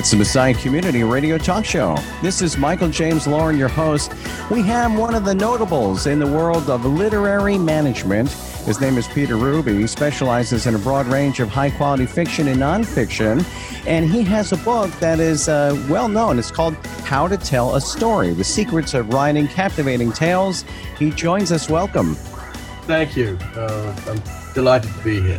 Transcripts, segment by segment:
It's the Messiah Community Radio Talk Show. This is Michael James Lauren, your host. We have one of the notables in the world of literary management. His name is Peter Rubie. He specializes in a broad range of high quality fiction and nonfiction. And he has a book that is uh, well known. It's called How to Tell a Story The Secrets of Writing Captivating Tales. He joins us. Welcome. Thank you. Uh, I'm delighted to be here.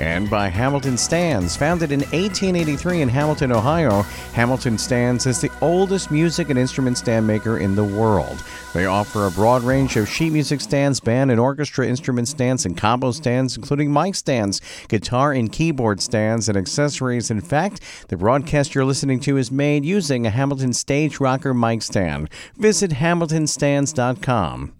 and by Hamilton Stands. Founded in 1883 in Hamilton, Ohio, Hamilton Stands is the oldest music and instrument stand maker in the world. They offer a broad range of sheet music stands, band and orchestra instrument stands, and combo stands, including mic stands, guitar and keyboard stands, and accessories. In fact, the broadcast you're listening to is made using a Hamilton Stage Rocker mic stand. Visit hamiltonstands.com.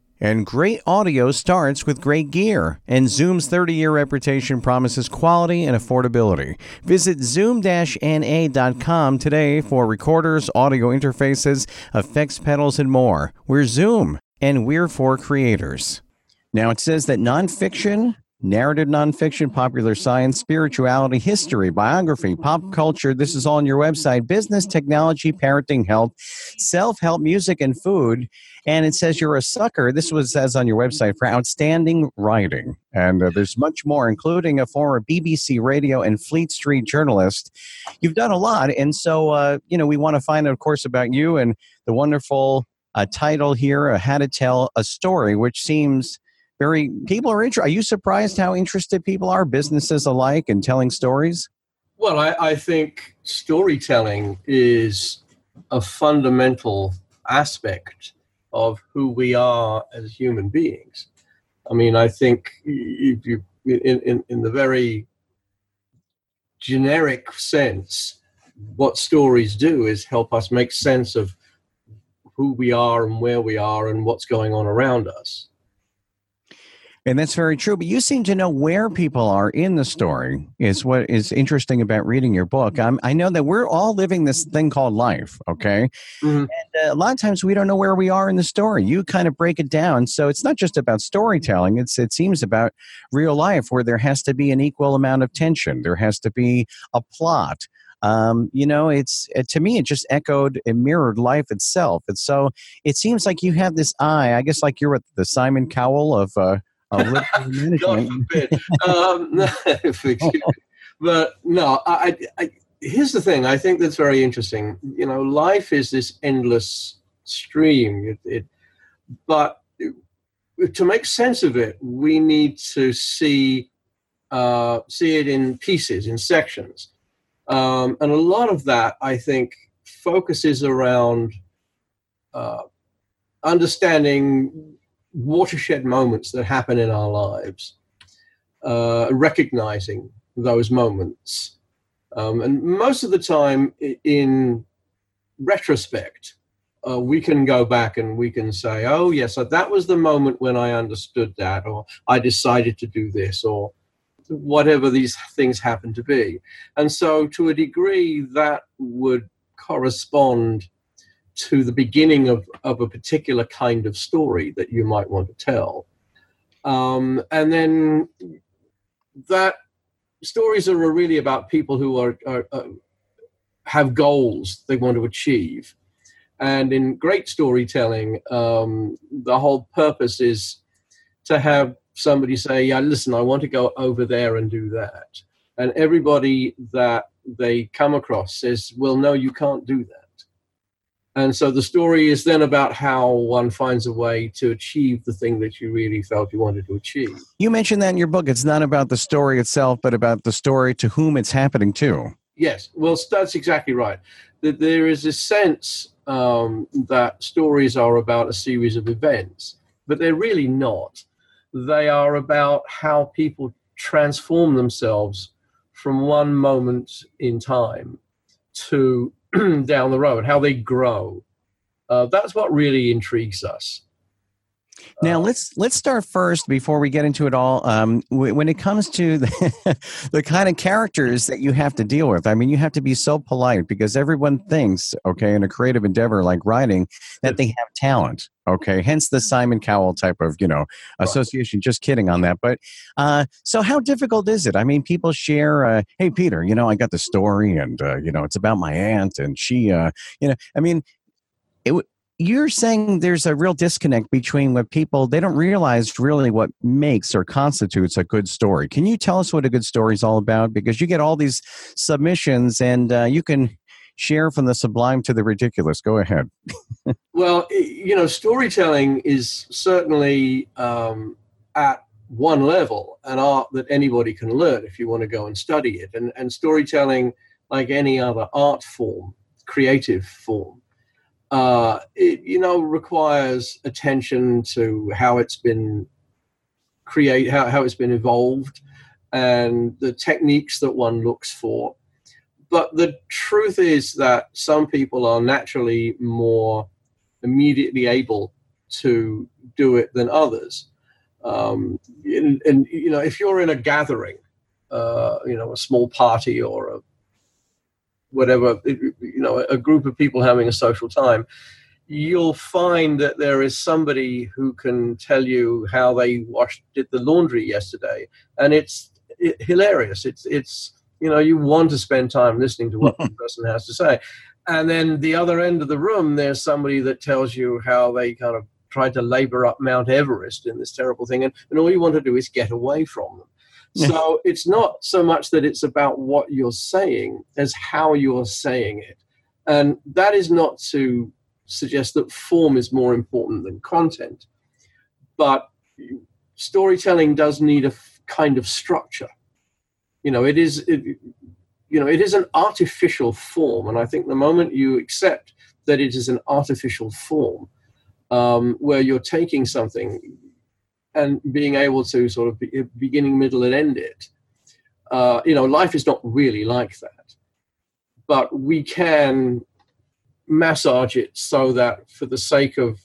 And great audio starts with great gear, and Zoom's 30 year reputation promises quality and affordability. Visit zoom-na.com today for recorders, audio interfaces, effects pedals, and more. We're Zoom, and we're for creators. Now, it says that nonfiction narrative nonfiction, popular science, spirituality, history, biography, pop culture. This is all on your website business, technology, parenting, health, self help, music, and food. And it says you're a sucker. This was says on your website for outstanding writing. And uh, there's much more, including a former BBC radio and Fleet Street journalist. You've done a lot. And so, uh, you know, we want to find out, of course, about you and the wonderful uh, title here, uh, How to Tell a Story, which seems very people are interested. Are you surprised how interested people are, businesses alike, in telling stories? Well, I, I think storytelling is a fundamental aspect of who we are as human beings. I mean, I think if you, in, in, in the very generic sense, what stories do is help us make sense of who we are and where we are and what's going on around us. And that's very true. But you seem to know where people are in the story, is what is interesting about reading your book. I'm, i know that we're all living this thing called life, okay? Mm-hmm. And uh, a lot of times we don't know where we are in the story. You kind of break it down. So it's not just about storytelling, It's it seems about real life where there has to be an equal amount of tension, there has to be a plot. Um, you know, it's it, to me, it just echoed and mirrored life itself. And so it seems like you have this eye, I guess, like you're with the Simon Cowell of uh, God forbid. um, but no, I, I, here's the thing. I think that's very interesting. You know, life is this endless stream. It, it but to make sense of it, we need to see uh, see it in pieces, in sections, um, and a lot of that, I think, focuses around uh, understanding watershed moments that happen in our lives, uh, recognizing those moments. Um, and most of the time, in retrospect, uh, we can go back and we can say, oh, yes, that was the moment when I understood that, or I decided to do this, or whatever these things happen to be. And so, to a degree, that would correspond to the beginning of, of a particular kind of story that you might want to tell. Um, and then that stories are really about people who are, are, are have goals they want to achieve. And in great storytelling, um, the whole purpose is to have somebody say, Yeah, listen, I want to go over there and do that. And everybody that they come across says, Well, no, you can't do that. And so the story is then about how one finds a way to achieve the thing that you really felt you wanted to achieve. You mentioned that in your book. It's not about the story itself, but about the story to whom it's happening to. Yes, well, that's exactly right. That there is a sense um, that stories are about a series of events, but they're really not. They are about how people transform themselves from one moment in time to down the road, how they grow. Uh, that's what really intrigues us. Now uh, let's let's start first before we get into it all. Um, w- when it comes to the, the kind of characters that you have to deal with, I mean, you have to be so polite because everyone thinks, okay, in a creative endeavor like writing, that they have talent. Okay, hence the Simon Cowell type of you know association. Just kidding on that, but uh, so how difficult is it? I mean, people share, uh, hey Peter, you know, I got the story, and uh, you know, it's about my aunt, and she, uh, you know, I mean, it you're saying there's a real disconnect between what people they don't realize really what makes or constitutes a good story. Can you tell us what a good story is all about? Because you get all these submissions and uh, you can share from the sublime to the ridiculous. Go ahead. Well you know storytelling is certainly um, at one level an art that anybody can learn if you want to go and study it. And, and storytelling like any other art form creative form uh, it you know requires attention to how it's been create how, how it's been evolved and the techniques that one looks for. But the truth is that some people are naturally more immediately able to do it than others. Um, and, and, you know if you're in a gathering uh, you know a small party or a whatever you know a group of people having a social time you'll find that there is somebody who can tell you how they washed did the laundry yesterday. And it's it, hilarious. It's it's you know you want to spend time listening to what the person has to say. And then the other end of the room there's somebody that tells you how they kind of tried to labor up mount everest in this terrible thing. And, and all you want to do is get away from them so it's not so much that it's about what you're saying as how you're saying it. And that is not to suggest that form is more important than content. But storytelling does need a f- kind of structure. You know, it is, it, you know, it is an artificial form. And I think the moment you accept that it is an artificial form, um, where you're taking something, and being able to sort of be, beginning, middle, and end it. Uh, you know, life is not really like that, but we can massage it so that for the sake of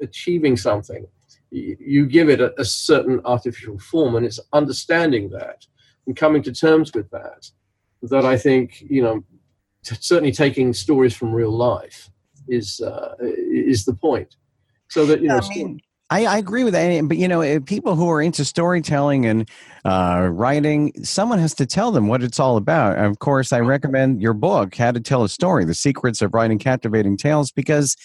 achieving something, you give it a, a certain artificial form, and it's understanding that and coming to terms with that that I think you know certainly taking stories from real life is uh, is the point. So that you know, I mean, I, I, agree with that. But, you know, people who are into storytelling and uh, writing, someone has to tell them what it's all about. Of course, I recommend your book, How to Tell a Story The Secrets of Writing Captivating Tales, because,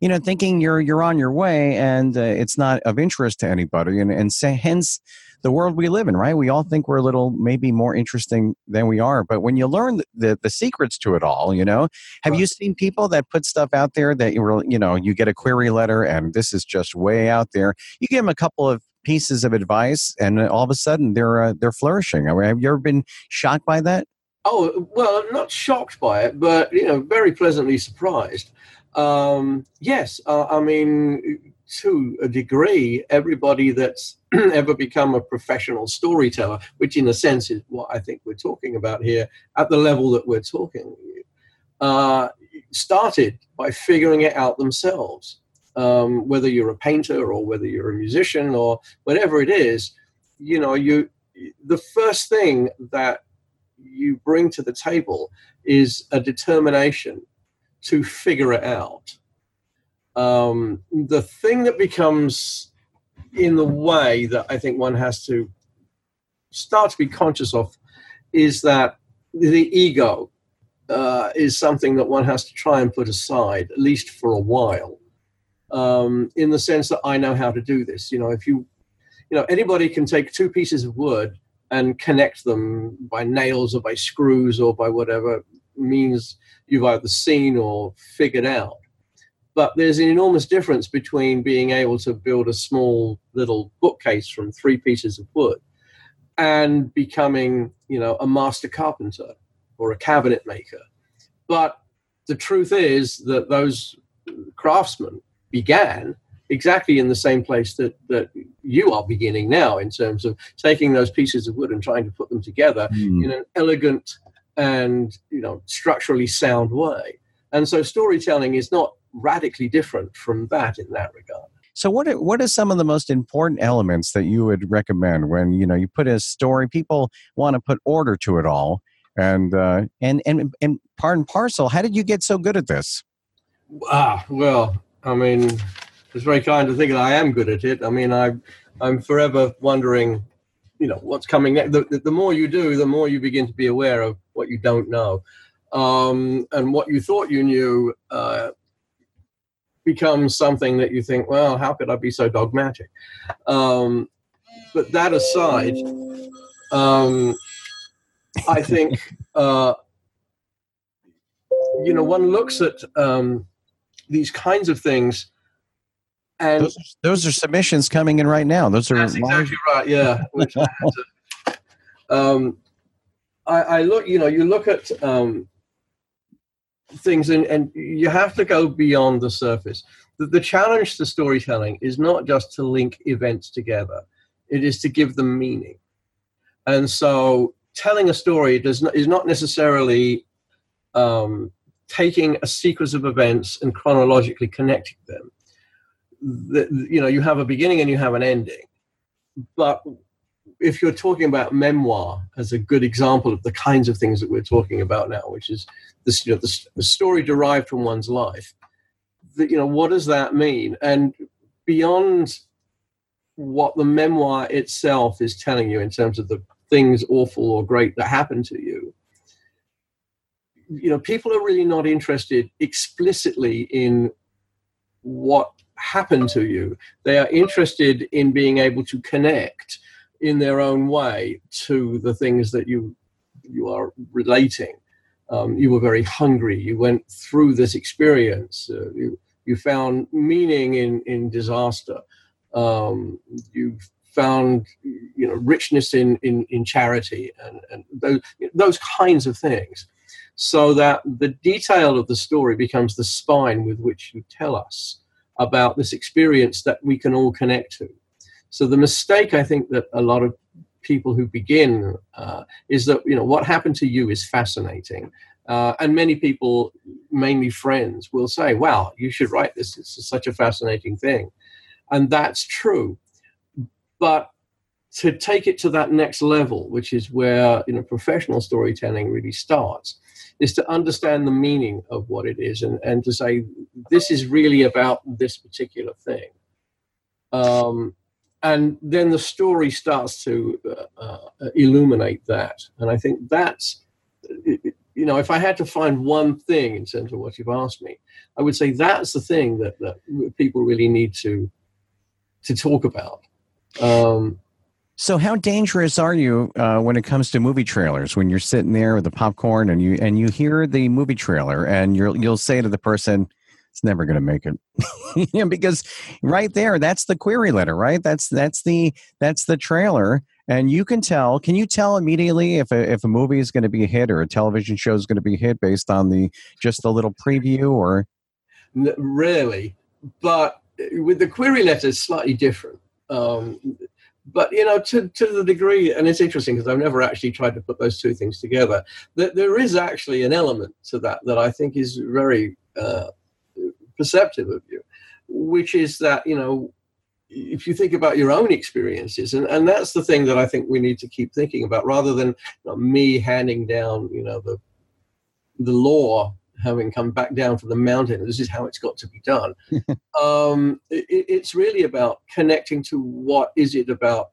you know, thinking you're, you're on your way and uh, it's not of interest to anybody. And, and say, hence, the world we live in, right? We all think we're a little maybe more interesting than we are. But when you learn the, the, the secrets to it all, you know, have right. you seen people that put stuff out there that you were, you know, you get a query letter and this is just way out there. You give them a couple of pieces of advice and all of a sudden they're uh, they're flourishing. I mean, have you ever been shocked by that? Oh well, not shocked by it, but you know, very pleasantly surprised. Um, yes, uh, I mean, to a degree, everybody that's ever become a professional storyteller, which in a sense is what I think we're talking about here at the level that we're talking, uh, started by figuring it out themselves. Um, whether you're a painter or whether you're a musician or whatever it is, you know, you the first thing that you bring to the table is a determination to figure it out um, the thing that becomes in the way that I think one has to start to be conscious of is that the ego uh, is something that one has to try and put aside, at least for a while, um, in the sense that I know how to do this. You know, if you, you know, anybody can take two pieces of wood and connect them by nails or by screws or by whatever means you've either seen or figured out. But there's an enormous difference between being able to build a small little bookcase from three pieces of wood and becoming, you know, a master carpenter or a cabinet maker. But the truth is that those craftsmen began exactly in the same place that, that you are beginning now in terms of taking those pieces of wood and trying to put them together mm. in an elegant and you know structurally sound way and so storytelling is not radically different from that in that regard so what are, what are some of the most important elements that you would recommend when you know you put a story people want to put order to it all and uh, and and and part and parcel how did you get so good at this ah well i mean it's very kind to think that I am good at it. I mean, I, I'm forever wondering, you know, what's coming next. The, the, more you do, the more you begin to be aware of what you don't know. Um, and what you thought you knew uh, becomes something that you think, well, how could I be so dogmatic? Um, but that aside, um, I think, uh, you know, one looks at um, these kinds of things and those are, those are submissions coming in right now. Those are that's exactly right. Yeah. um, I, I, look, you know, you look at um, things and, and you have to go beyond the surface. The, the challenge to storytelling is not just to link events together; it is to give them meaning. And so, telling a story does not, is not necessarily um, taking a sequence of events and chronologically connecting them the, you know you have a beginning and you have an ending but if you're talking about memoir as a good example of the kinds of things that we're talking about now which is this you know the, the story derived from one's life the, you know what does that mean and beyond what the memoir itself is telling you in terms of the things awful or great that happened to you you know people are really not interested explicitly in what happened to you. They are interested in being able to connect in their own way to the things that you you are relating. Um, you were very hungry. You went through this experience. Uh, you you found meaning in in disaster. Um, you found you know richness in in, in charity and, and those those kinds of things so that the detail of the story becomes the spine with which you tell us about this experience that we can all connect to. So the mistake I think that a lot of people who begin uh, is that you know what happened to you is fascinating. Uh, and many people, mainly friends, will say, "Wow, you should write this. It's such a fascinating thing," and that's true. But to take it to that next level, which is where you know professional storytelling really starts, is to understand the meaning of what it is and, and to say this is really about this particular thing um, and then the story starts to uh, uh, illuminate that and i think that's you know if i had to find one thing in terms of what you've asked me i would say that's the thing that, that people really need to to talk about um, so, how dangerous are you uh, when it comes to movie trailers? When you're sitting there with the popcorn and you and you hear the movie trailer, and you'll you'll say to the person, "It's never going to make it," because right there, that's the query letter, right? That's that's the that's the trailer, and you can tell. Can you tell immediately if a, if a movie is going to be a hit or a television show is going to be a hit based on the just the little preview or? Really, but with the query letter, it's slightly different. Um, but you know to, to the degree and it's interesting because i've never actually tried to put those two things together that there is actually an element to that that i think is very uh, perceptive of you which is that you know if you think about your own experiences and, and that's the thing that i think we need to keep thinking about rather than you know, me handing down you know the the law having come back down from the mountain this is how it's got to be done. Um, it, it's really about connecting to what is it about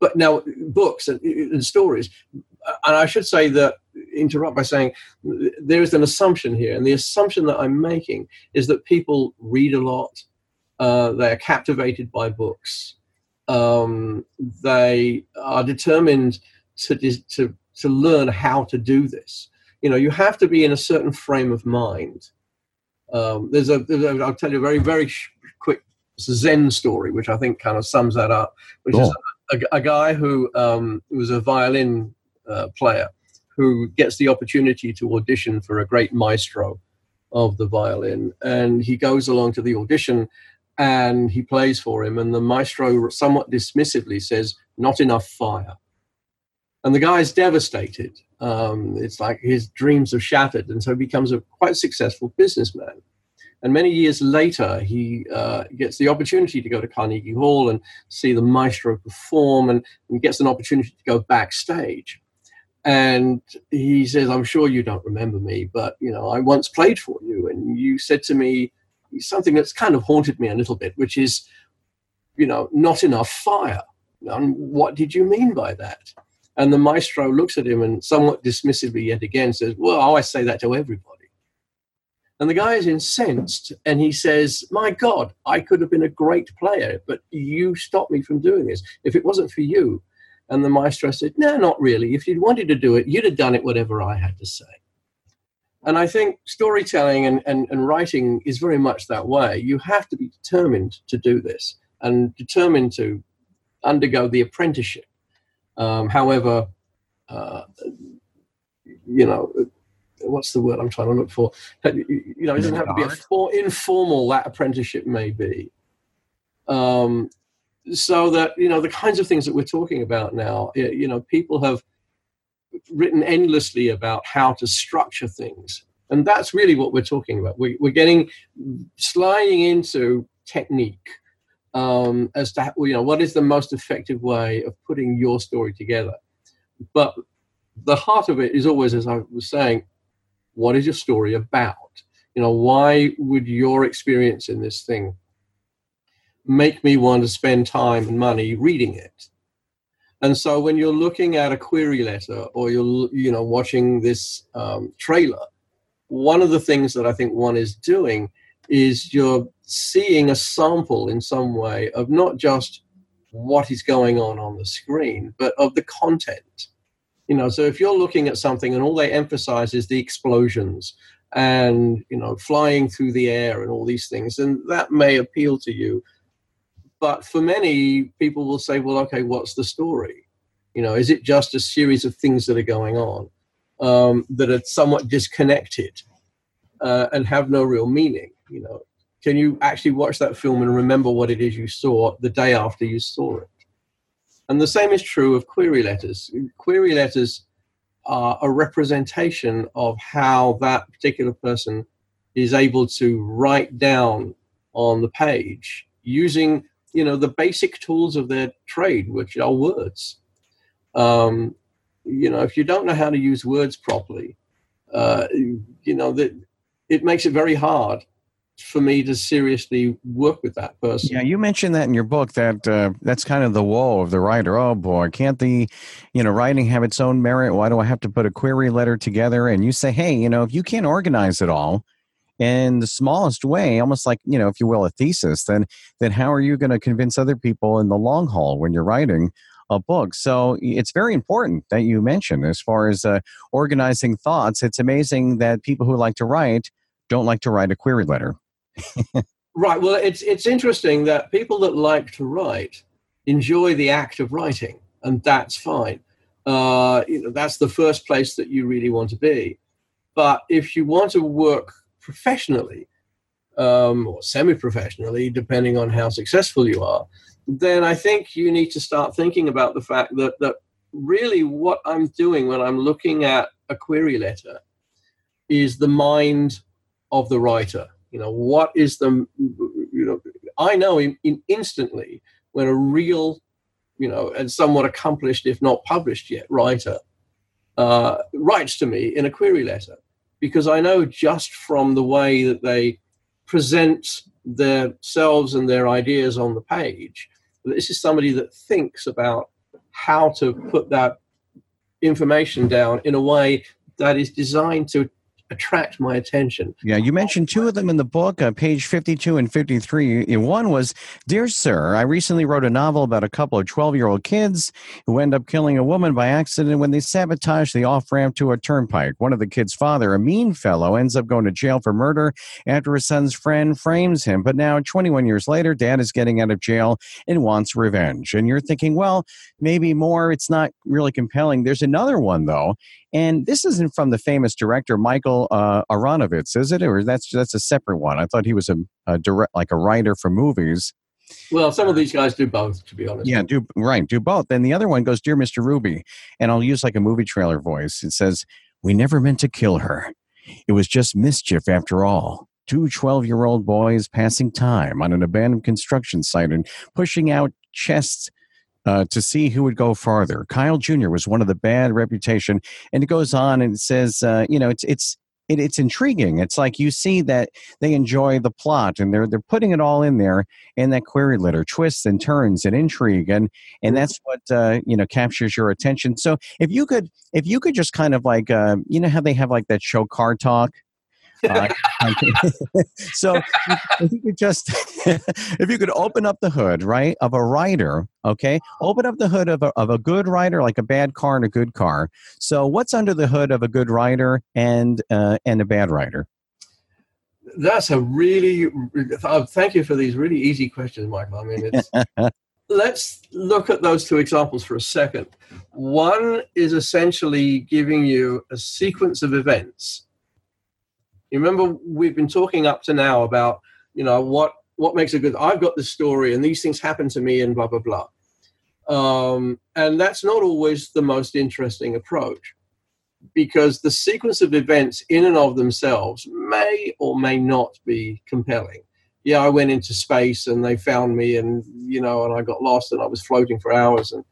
but now books and, and, stories and I should say that interrupt by saying there is an assumption here, and the assumption that I'm making is that people read a lot, uh, they are captivated by books, um, they are determined to, to to learn how to do this. You know, you have to be in a certain frame of mind. Um, there's, a, there's a, I'll tell you a very very sh- quick Zen story, which I think kind of sums that up. Which cool. is a, a, guy who um, was a violin uh, player who gets the opportunity to audition for a great maestro of the violin. And he goes along to the audition and he plays for him. And the maestro somewhat dismissively says, Not enough fire. And the guy's devastated. Um, it's like his dreams are shattered. And so he becomes a quite successful businessman. And many years later, he uh, gets the opportunity to go to Carnegie Hall and see the maestro perform and, and gets an opportunity to go backstage and he says, "I'm sure you don't remember me, but you know, I once played for you, and you said to me something that's kind of haunted me a little bit, which is, you know, not enough fire. And what did you mean by that?" And the maestro looks at him and somewhat dismissively yet again says, "Well, I always say that to everybody." And the guy is incensed and he says, My God, I could have been a great player, but you stopped me from doing this. If it wasn't for you, and the maestro said, No, not really. If you'd wanted to do it, you'd have done it whatever I had to say. And I think storytelling and, and, and writing is very much that way. You have to be determined to do this and determined to undergo the apprenticeship. Um, however, uh, you know, what's the word I'm trying to look for? You know, it doesn't have to be a for, informal that apprenticeship may be. Um, so that you know the kinds of things that we're talking about now you know people have written endlessly about how to structure things. And that's really what we're talking about. We, are getting sliding into technique um, as to you know what is the most effective way of putting your story together. But the heart of it is always as i was saying what is your story about? You know why would your experience in this thing make me want to spend time and money reading it. And so when you're looking at a query letter or you're you know watching this um, trailer, one of the things that I think one is doing is you're seeing a sample in some way of not just what is going on on the screen, but of the content. You know, so if you're looking at something and all they emphasize is the explosions and you know flying through the air and all these things, then that may appeal to you but for many, people will say, well, okay, what's the story? You know, is it just a series of things that are going on um, that are somewhat disconnected uh, and have no real meaning? You know, can you actually watch that film and remember what it is you saw the day after you saw it? And the same is true of query letters. Query letters are a representation of how that particular person is able to write down on the page using you know the basic tools of their trade, which are words. Um, you know, if you don't know how to use words properly, uh, you know that it makes it very hard for me to seriously work with that person. Yeah, you mentioned that in your book that uh, that's kind of the woe of the writer. Oh boy, can't the you know writing have its own merit? Why do I have to put a query letter together? And you say, hey, you know, if you can't organize it all, in the smallest way, almost like, you know, if you will, a thesis, then then how are you going to convince other people in the long haul when you're writing a book? So it's very important that you mention as far as uh, organizing thoughts. It's amazing that people who like to write don't like to write a query letter. right. Well, it's it's interesting that people that like to write enjoy the act of writing, and that's fine. Uh, you know, that's the first place that you really want to be. But if you want to work professionally um, or semi professionally, depending on how successful you are, then I think you need to start thinking about the fact that, that really what I'm doing when I'm looking at a query letter is the mind of the writer. You know, what is the, you know, I know in, in instantly when a real, you know, and somewhat accomplished, if not published yet, writer uh, writes to me in a query letter because I know just from the way that they present themselves and their ideas on the page, this is somebody that thinks about how to put that information down in a way that is designed to attract my attention. Yeah, you mentioned two of them in the book, uh, page 52 and 53. One was Dear Sir, I recently wrote a novel about a couple of 12 year old kids who end up killing a woman by accident when they sabotage the off ramp to a turnpike. One of the kids' father, a mean fellow, ends up going to jail for murder after his son's friend frames him. But now, 21 years later, dad is getting out of jail and wants revenge. And you're thinking, well, maybe more. It's not really compelling. There's another one, though. And this isn't from the famous director Michael uh, Aronowitz, is it? Or that's that's a separate one. I thought he was a, a direct, like a writer for movies. Well, some of these guys do both, to be honest. Yeah, do right, do both. And the other one goes, "Dear Mr. Rubie," and I'll use like a movie trailer voice. It says, "We never meant to kill her. It was just mischief after all." Two 12 year old boys passing time on an abandoned construction site and pushing out chests uh, to see who would go farther. Kyle Jr. was one of the bad reputation, and it goes on and it says, uh, you know, it's it's it, it's intriguing. It's like you see that they enjoy the plot and they're they're putting it all in there in that query letter, twists and turns and intrigue, and and that's what uh, you know captures your attention. So if you could if you could just kind of like uh, you know how they have like that show Car Talk uh, so if you could just if you could open up the hood right of a writer okay open up the hood of a, of a good writer like a bad car and a good car. So what's under the hood of a good writer and uh, and a bad writer that's a really uh, thank you for these really easy questions michael. I mean it's let's look at those two examples for a second. One is essentially giving you a sequence of events. You remember we've been talking up to now about you know what what makes a good. I've got this story and these things happen to me and blah blah blah. Um, and that's not always the most interesting approach because the sequence of events in and of themselves may or may not be compelling. Yeah, I went into space and they found me, and you know, and I got lost and I was floating for hours, and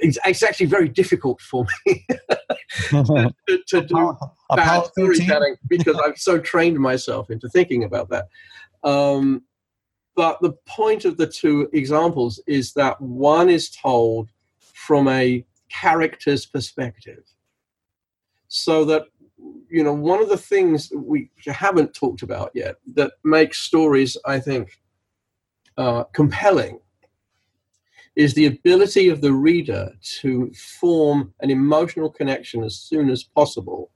it's, it's actually very difficult for me to, to, do bad storytelling because I've so trained myself into thinking about that. Um, but the point of the two examples is that one is told from a character's perspective. So that, you know, one of the things we haven't talked about yet that makes stories, I think, uh, compelling is the ability of the reader to form an emotional connection as soon as possible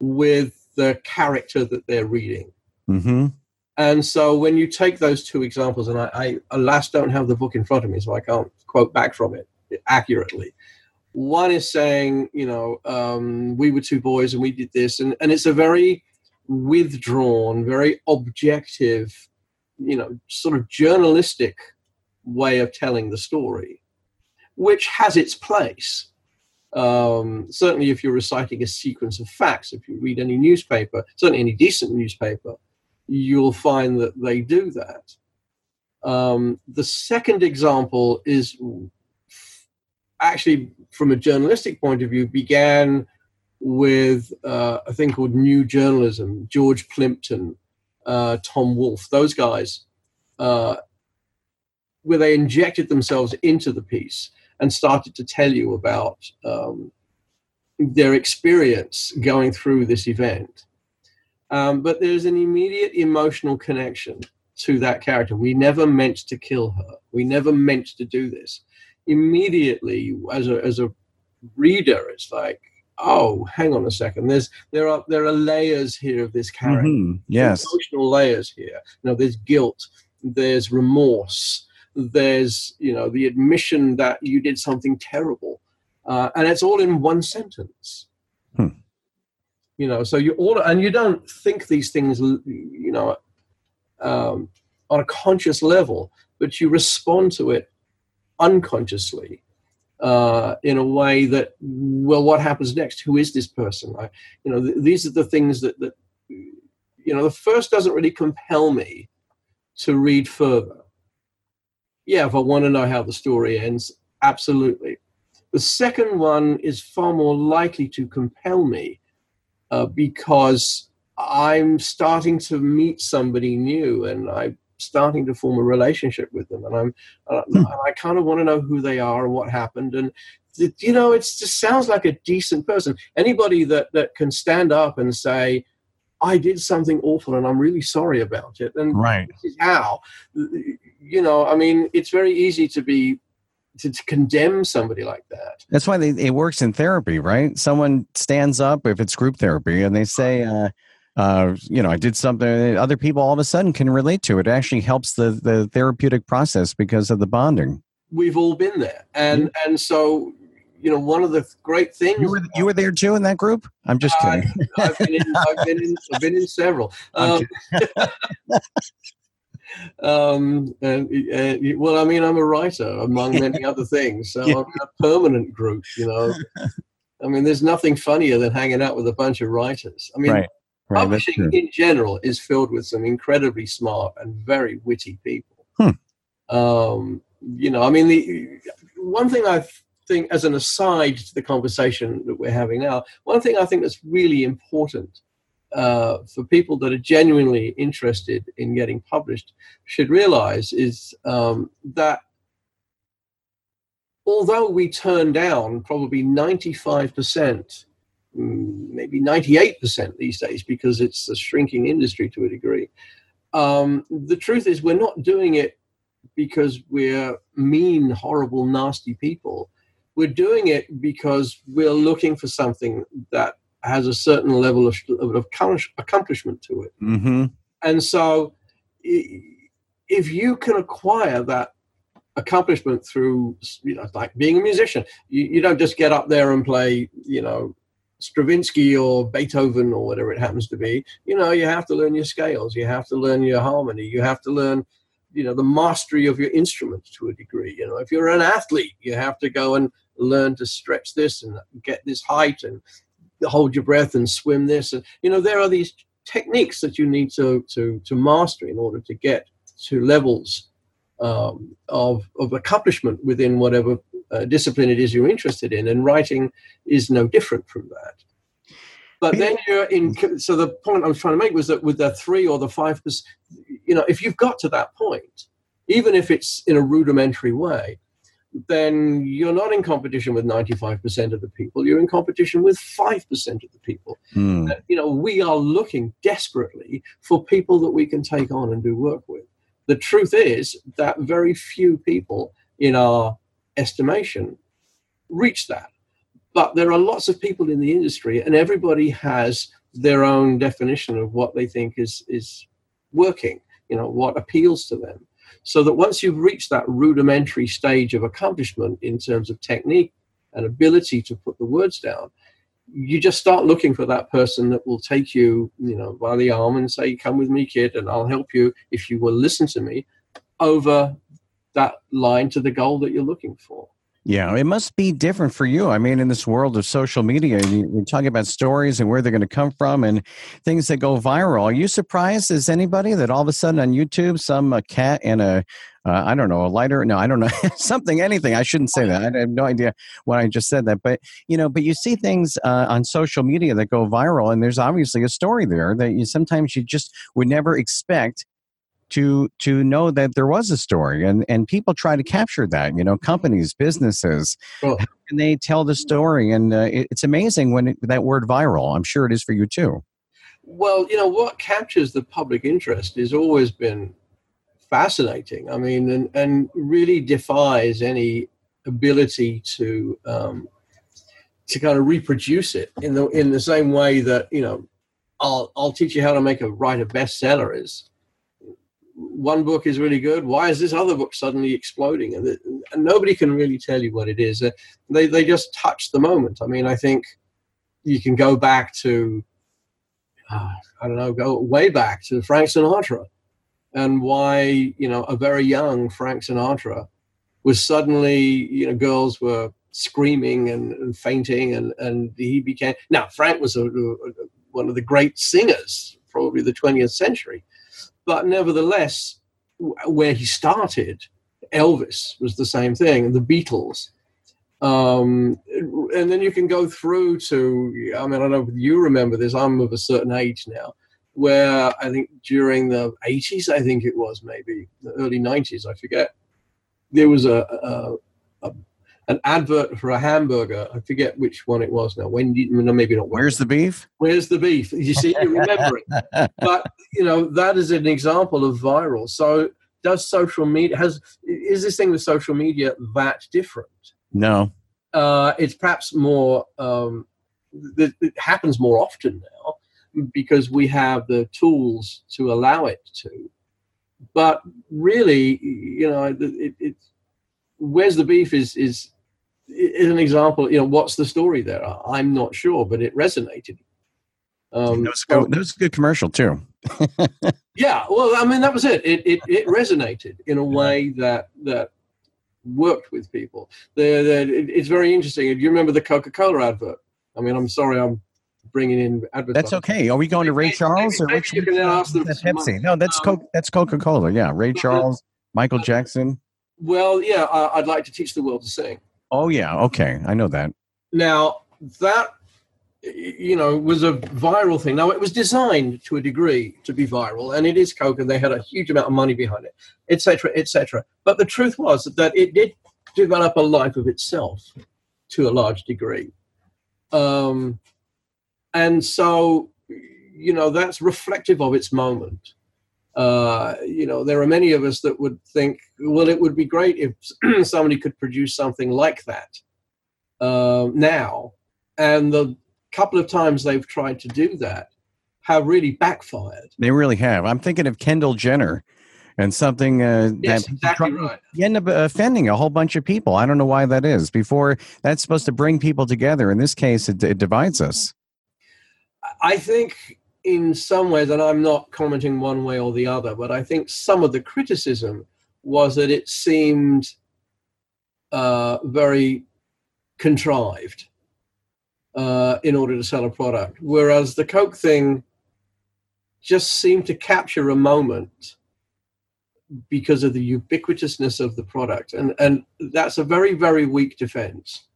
with the character that they're reading. Mm-hmm. And so when you take those two examples, and I, I, alas don't have the book in front of me, so I can't quote back from it accurately. One is saying, you know, um, we were two boys and we did this, and, and it's a very withdrawn, very objective, you know, sort of journalistic way of telling the story, which has its place. Um, certainly, if you're reciting a sequence of facts, if you read any newspaper, certainly any decent newspaper, you'll find that they do that. Um, the second example is actually, from a journalistic point of view, began with uh, a thing called New Journalism, George Plimpton, uh, Tom Wolfe, those guys uh, where they injected themselves into the piece and started to tell you about um, their experience going through this event. Um, but there's an immediate emotional connection to that character. We never meant to kill her. We never meant to do this. Immediately, as a as a reader, it's like, oh, hang on a second. There's there are there are layers here of this character. Mm-hmm. Yes, emotional layers here. You know, there's guilt. There's remorse there's you know the admission that you did something terrible uh, and it's all in one sentence hmm. You know so you all and you don't think these things you know um, on a conscious level but you respond to it unconsciously uh, in a way that well what happens next? Who is this person? I, you know th- these are the things that that you know the first doesn't really compel me to read further. Yeah, if I want to know how the story ends, absolutely. The second one is far more likely to compel me uh, because I'm starting to meet somebody new and I'm starting to form a relationship with them, and I'm uh, hmm. I kind of want to know who they are and what happened, and you know, it just sounds like a decent person. Anybody that that can stand up and say, I did something awful and I'm really sorry about it. And right. how, you know, I mean, it's very easy to be to, to, condemn somebody like that. That's why they, it works in therapy, right? Someone stands up if it's group therapy and they say, uh, uh, you know, I did something. Other people all of a sudden can relate to it. It actually helps the the therapeutic process because of the bonding. We've all been there, and and so you know, one of the great things. You were you were there too in that group. I'm just kidding. I've, been in, I've, been in, I've been in several. Um, um, and, uh, well, I mean, I'm a writer among many other things, so yeah. I'm a permanent group. You know, I mean, there's nothing funnier than hanging out with a bunch of writers. I mean, right. Right, publishing in general is filled with some incredibly smart and very witty people. Hmm. Um, you know, I mean, the one thing I think, as an aside to the conversation that we're having now, one thing I think that's really important uh, for people that are genuinely interested in getting published should realize is um, that although we turn down probably 95%, mm, maybe 98% these days because it's a shrinking industry to a degree, um, the truth is we're not doing it because we're mean, horrible, nasty people. We're doing it because we're looking for something that has a certain level of, of accomplishment to it. Mm-hmm. And so, if you can acquire that accomplishment through, you know, like being a musician, you, you don't just get up there and play, you know, Stravinsky or Beethoven or whatever it happens to be. You know, you have to learn your scales, you have to learn your harmony, you have to learn, you know, the mastery of your instrument to a degree. You know, if you're an athlete, you have to go and learn to stretch this and get this height and hold your breath and swim this and you know there are these techniques that you need to to to master in order to get to levels um, of of accomplishment within whatever uh, discipline it is you're interested in and writing is no different from that. But then you're in so the point i was trying to make was that with the three or the five percent you know if you've got to that point even if it's in a rudimentary way then you're not in competition with 95% of the people. You're in competition with 5% of the people. Mm. Uh, you know, we are looking desperately for people that we can take on and do work with. The truth is that very few people, in our estimation, reach that. But there are lots of people in the industry, and everybody has their own definition of what they think is is working. You know, what appeals to them. So that once you've reached that rudimentary stage of accomplishment in terms of technique and ability to put the words down, you just start looking for that person that will take you, you know, by the arm and say, "Come with me, kid, and I'll help you if you will listen to me." Over that line to the goal that you're looking for. Yeah, it must be different for you. I mean, in this world of social media, you, are talking about stories and where they're going to come from and things that go viral. Are you surprised as anybody that all of a sudden on YouTube, some a cat and a uh, I don't know, a lighter. No, I don't know, something, anything. I shouldn't say that. I have no idea why I just said that. But you know, but you see things uh, on social media that go viral, and there's obviously a story there that you sometimes you just would never expect to to know that there was a story and and people try to capture that you know companies businesses how can they tell the story? And uh, it, it's amazing when it, that word viral i'm sure it is for you too. Well you know what captures the public interest has always been fascinating. I mean and, and really defies any ability to um, to kind of reproduce it in the in the same way that you know I'll I'll teach you how to make a write a bestseller is one book is really good. Why is this other book suddenly exploding? And, and nobody can really tell you what it is. Uh, they they just touch the moment. I mean, I think you can go back to uh, I don't know, go way back to Frank Sinatra, and why you know a very young Frank Sinatra was suddenly you know girls were screaming and, and fainting, and and he became now Frank was a, a, one of the great singers, probably the 20th century but nevertheless, where he started, Elvis was the same thing, the Beatles. Um, and then you can go through to, I mean, I don't know if you remember this, I'm of a certain age now, where I think during the 80s, I think it was maybe, the early 90s, I forget, there was a, a, a an advert for a hamburger. I forget which one it was now. When no, maybe not. Where's the beef? Where's the beef? You see, you remember it. But you know that is an example of viral. So does social media has is this thing with social media that different? No. Uh, it's perhaps more. Um, it happens more often now because we have the tools to allow it to. But really, you know, it, it, it where's the beef is is is an example. You know, what's the story there? I'm not sure, but it resonated. Um, that, was that was a good commercial too. yeah, well, I mean, that was it. It it, it resonated in a way that that worked with people. The, the, it, it's very interesting. Do you remember the Coca-Cola advert? I mean, I'm sorry, I'm bringing in advertising. That's okay. Are we going to Ray maybe, Charles maybe, or maybe you can ask them that's Pepsi? No, that's um, Coke. That's Coca Cola. Yeah, Ray Charles, Michael Jackson. Well, yeah, I'd like to teach the world to sing. Oh yeah, okay, I know that. Now that you know was a viral thing. Now it was designed to a degree to be viral, and it is Coke, and they had a huge amount of money behind it, etc., etc. But the truth was that it did develop a life of itself to a large degree. Um, and so, you know, that's reflective of its moment. Uh, you know, there are many of us that would think, well, it would be great if somebody could produce something like that uh, now. And the couple of times they've tried to do that have really backfired. They really have. I'm thinking of Kendall Jenner and something uh, yes, that exactly right. you end up offending a whole bunch of people. I don't know why that is. Before that's supposed to bring people together. In this case, it, it divides us. I think in some ways, and I'm not commenting one way or the other, but I think some of the criticism was that it seemed uh, very contrived uh, in order to sell a product, whereas the Coke thing just seemed to capture a moment because of the ubiquitousness of the product, and and that's a very very weak defense,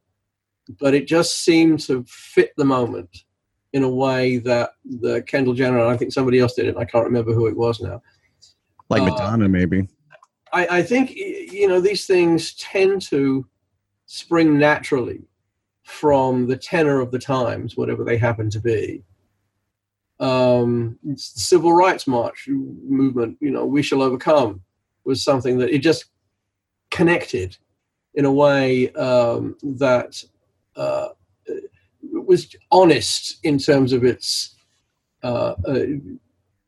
but it just seemed to fit the moment in a way that the Kendall Jenner, and I think somebody else did it. I can't remember who it was now. Like uh, Madonna, maybe. I, I think you know these things tend to spring naturally from the tenor of the times, whatever they happen to be. Um, the civil rights march movement, you know, we shall overcome, was something that it just connected in a way um, that uh, was honest in terms of its uh, uh,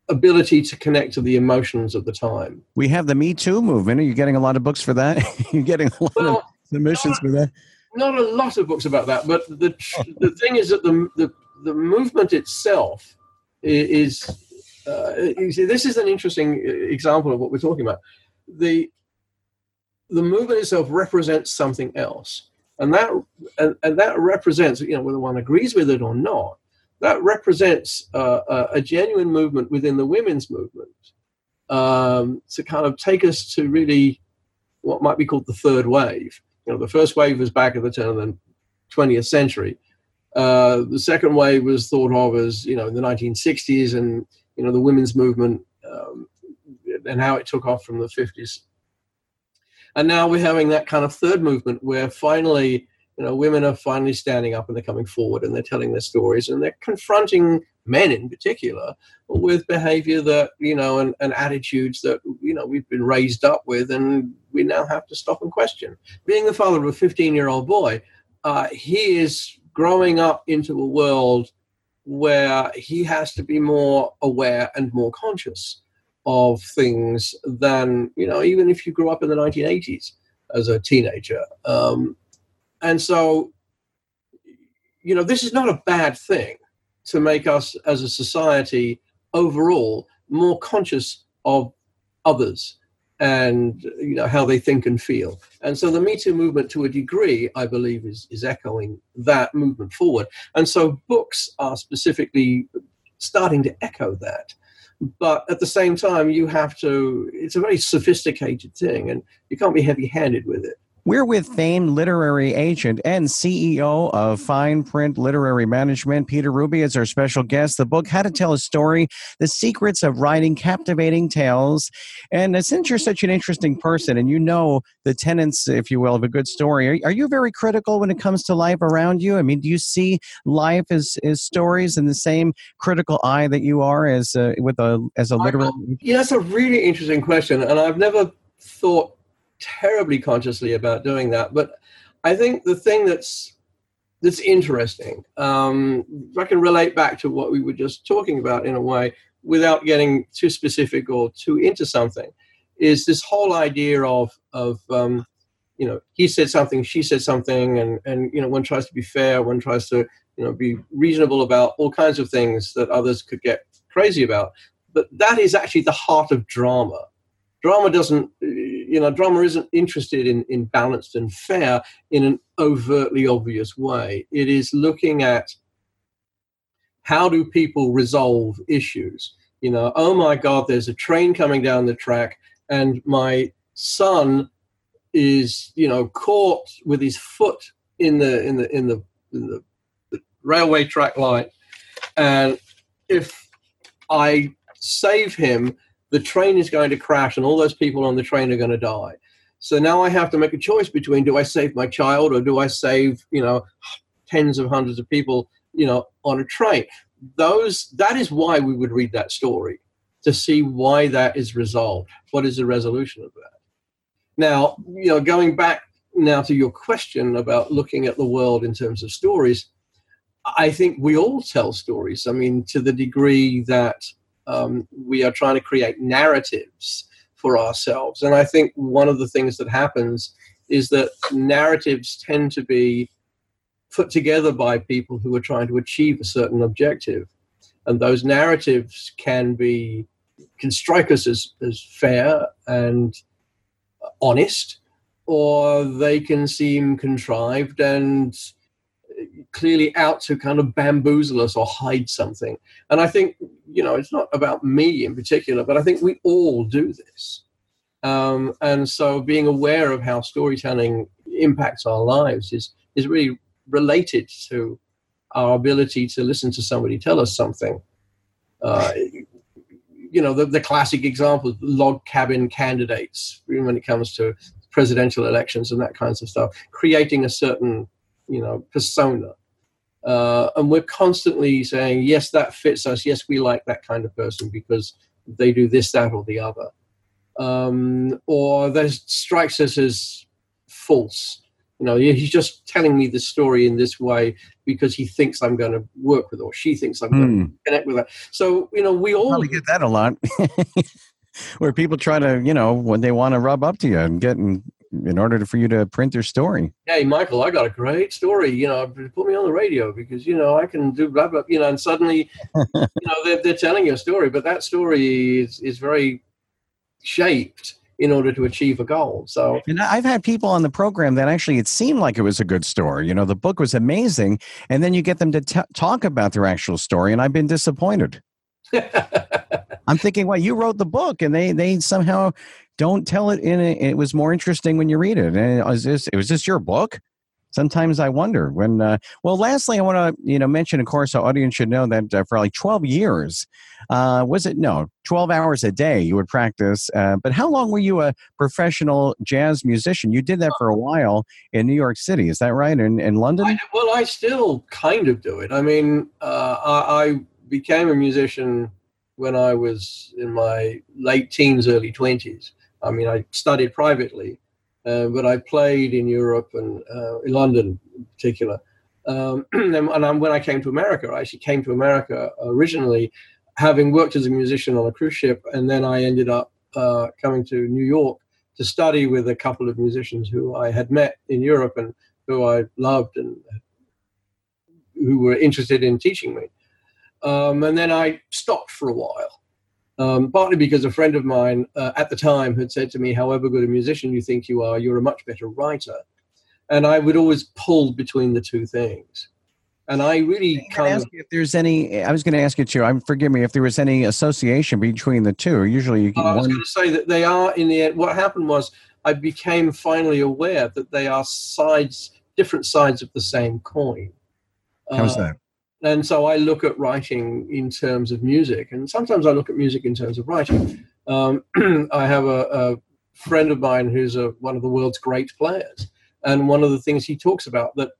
ability to connect to the emotions of the time. We have the Me Too movement. Are you getting a lot of books for that? You're getting a lot well, of submissions for that. Not a lot of books about that, but the the thing is that the the, the movement itself is. Uh, you see, this is an interesting example of what we're talking about. The the movement itself represents something else and that and, and that represents you know whether one agrees with it or not that represents uh, a, a, genuine movement within the women's movement um, to kind of take us to really what might be called the third wave. You know the first wave was back at the turn of the 20th century. Uh, the second wave was thought of as you know in the 1960s and you know the women's movement um, and how it took off from the 50s and now we're having that kind of third movement where finally, you know, women are finally standing up and they're coming forward and they're telling their stories and they're confronting men in particular with behavior that, you know, and, and attitudes that, you know, we've been raised up with and we now have to stop and question. Being the father of a 15 year old boy, uh, he is growing up into a world where he has to be more aware and more conscious of things than you know even if you grew up in the 1980s as a teenager. Um, and so you know this is not a bad thing to make us as a society overall more conscious of others and you know how they think and feel. And so the me too movement to a degree i believe is is echoing that movement forward. And so books are specifically starting to echo that but at the same time you have to it's a very sophisticated thing and you can't be heavy handed with it We're with famed literary agent and CEO of Fine Print Literary Management, Peter Rubie, is our special guest. The book, How to Tell a Story The Secrets of Writing Captivating Tales. And uh, since you're such an interesting person and you know the tenets, if you will, of a good story, are, are you very critical when it comes to life around you? I mean, do you see life as, as stories in the same critical eye that you are as a, with a, as a literary? Yeah, that's a really interesting question. And I've never thought terribly consciously about doing that. But I think the thing that's that's interesting, um, I can relate back to what we were just talking about in a way, without getting too specific or too into something, is this whole idea of of um, you know he said something, she said something, and and you know one tries to be fair, one tries to you know be reasonable about all kinds of things that others could get crazy about. But that is actually the heart of drama. Drama doesn't you know, drama isn't interested in, in balanced and fair in an overtly obvious way. It is looking at how do people resolve issues. You know, oh my God, there's a train coming down the track, and my son is, you know, caught with his foot in the in the in the, in the, the railway track line, and if I save him, the train is going to crash and all those people on the train are going to die. So now I have to make a choice between do I save my child or do I save, you know, tens of hundreds of people, you know, on a train. Those that is why we would read that story to see why that is resolved. What is the resolution of that? Now, you know, going back now to your question about looking at the world in terms of stories, I think we all tell stories. I mean, to the degree that um, we are trying to create narratives for ourselves. And I think one of the things that happens is that narratives tend to be put together by people who are trying to achieve a certain objective. And those narratives can be can strike us as, as fair and honest, or they can seem contrived and clearly out to kind of bamboozle us or hide something. And I think, you know, it's not about me in particular, but I think we all do this. Um, and so being aware of how storytelling impacts our lives is, is really related to our ability to listen to somebody tell us something. Uh, you know, the, the classic example, log cabin candidates, when it comes to presidential elections and that kinds of stuff, creating a certain you know persona. Uh, and we're constantly saying yes that fits us. Yes we like that kind of person because they do this that or the other. Um, or that strikes us as false. You know he's just telling me the story in this way because he thinks i'm going to work with or she thinks i'm mm. going to connect with her. So you know we all Probably get that a lot. Where people try to you know when they want to rub up to you and get in in order for you to print their story. Hey, Michael, I got a great story. You know, put me on the radio because you know I can do blah blah. You know, and suddenly, you know, they're, they're telling you a story, but that story is is very shaped in order to achieve a goal. So, and I've had people on the program that actually it seemed like it was a good story. You know, the book was amazing, and then you get them to t- talk about their actual story, and I've been disappointed. I'm thinking, well, you wrote the book, and they they somehow don't tell it in a, it was more interesting when you read it. And was this was this your book? Sometimes i wonder when uh, well lastly i want to you know mention of course our audience should know that uh, for like 12 years uh, was it no 12 hours a day you would practice uh, but how long were you a professional jazz musician? You did that for a while in new york city is that right? In, in london? I, well i still kind of do it. I mean uh, I, I became a musician when i was in my late teens early 20s I mean, I studied privately, uh, but I played in Europe and uh, in London in particular. Um, and, and when I came to America, I actually came to America originally having worked as a musician on a cruise ship, and then I ended up uh, coming to New York to study with a couple of musicians who I had met in Europe and who I loved and who were interested in teaching me. Um, and then I stopped for a while um, partly because a friend of mine uh, at the time had said to me, however good a musician you think you are, you're a much better writer. And I would always pull between the two things. And I really kind of. if there's any, I was going to ask you too, I'm, forgive me, if there was any association between the two. Usually you I was going to say that they are in the end. What happened was I became finally aware that they are sides, different sides of the same coin. How's uh, that? And so I look at writing in terms of music, and sometimes I look at music in terms of writing. Um, I have a, a, friend of mine who's a, one of the world's great players, and one of the things he talks about that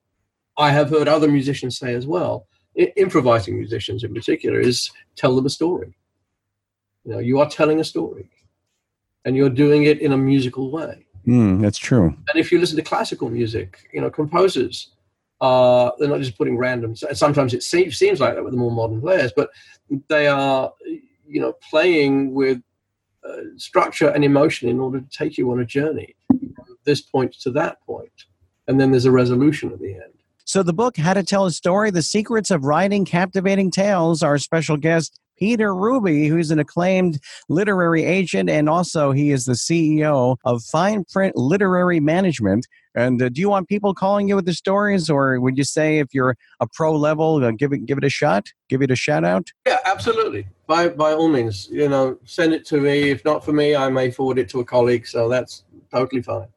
I have heard other musicians say as well, I- improvising musicians in particular, is tell them a story. You know, you are telling a story, and you're doing it in a musical way. Mm, that's true. And if you listen to classical music, you know, composers uh, they're not just putting random. Sometimes it seems, seems like that with the more modern players, but they are, you know, playing with uh, structure and emotion in order to take you on a journey this point to that point, and then there's a resolution at the end. So the book, How to Tell a Story: The Secrets of Writing Captivating Tales. Our special guest Peter Rubie, who's an acclaimed literary agent, and also he is the CEO of Fine Print Literary Management. And uh, do you want people calling you with the stories, or would you say if you're a pro level, uh, give it give it a shot, give it a shout out? Yeah, absolutely. By by all means, you know, send it to me. If not for me, I may forward it to a colleague. So that's totally fine.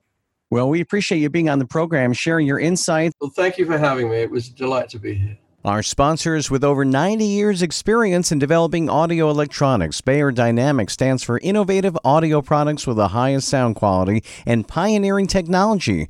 Well, we appreciate you being on the program, sharing your insights. Well, thank you for having me. It was a delight to be here. Our sponsors with over 90 years' experience in developing audio electronics, Beyerdynamic stands for innovative audio products with the highest sound quality and pioneering technology.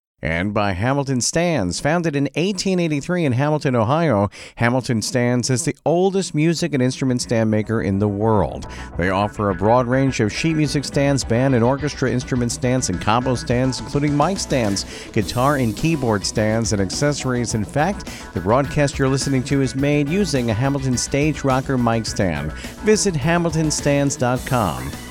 and by Hamilton Stands. Founded in 1883 in Hamilton, Ohio, Hamilton Stands is the oldest music and instrument stand maker in the world. They offer a broad range of sheet music stands, band and orchestra instrument stands, and combo stands, including mic stands, guitar and keyboard stands, and accessories. In fact, the broadcast you're listening to is made using a Hamilton Stage Rocker mic stand. Visit hamiltonstands.com.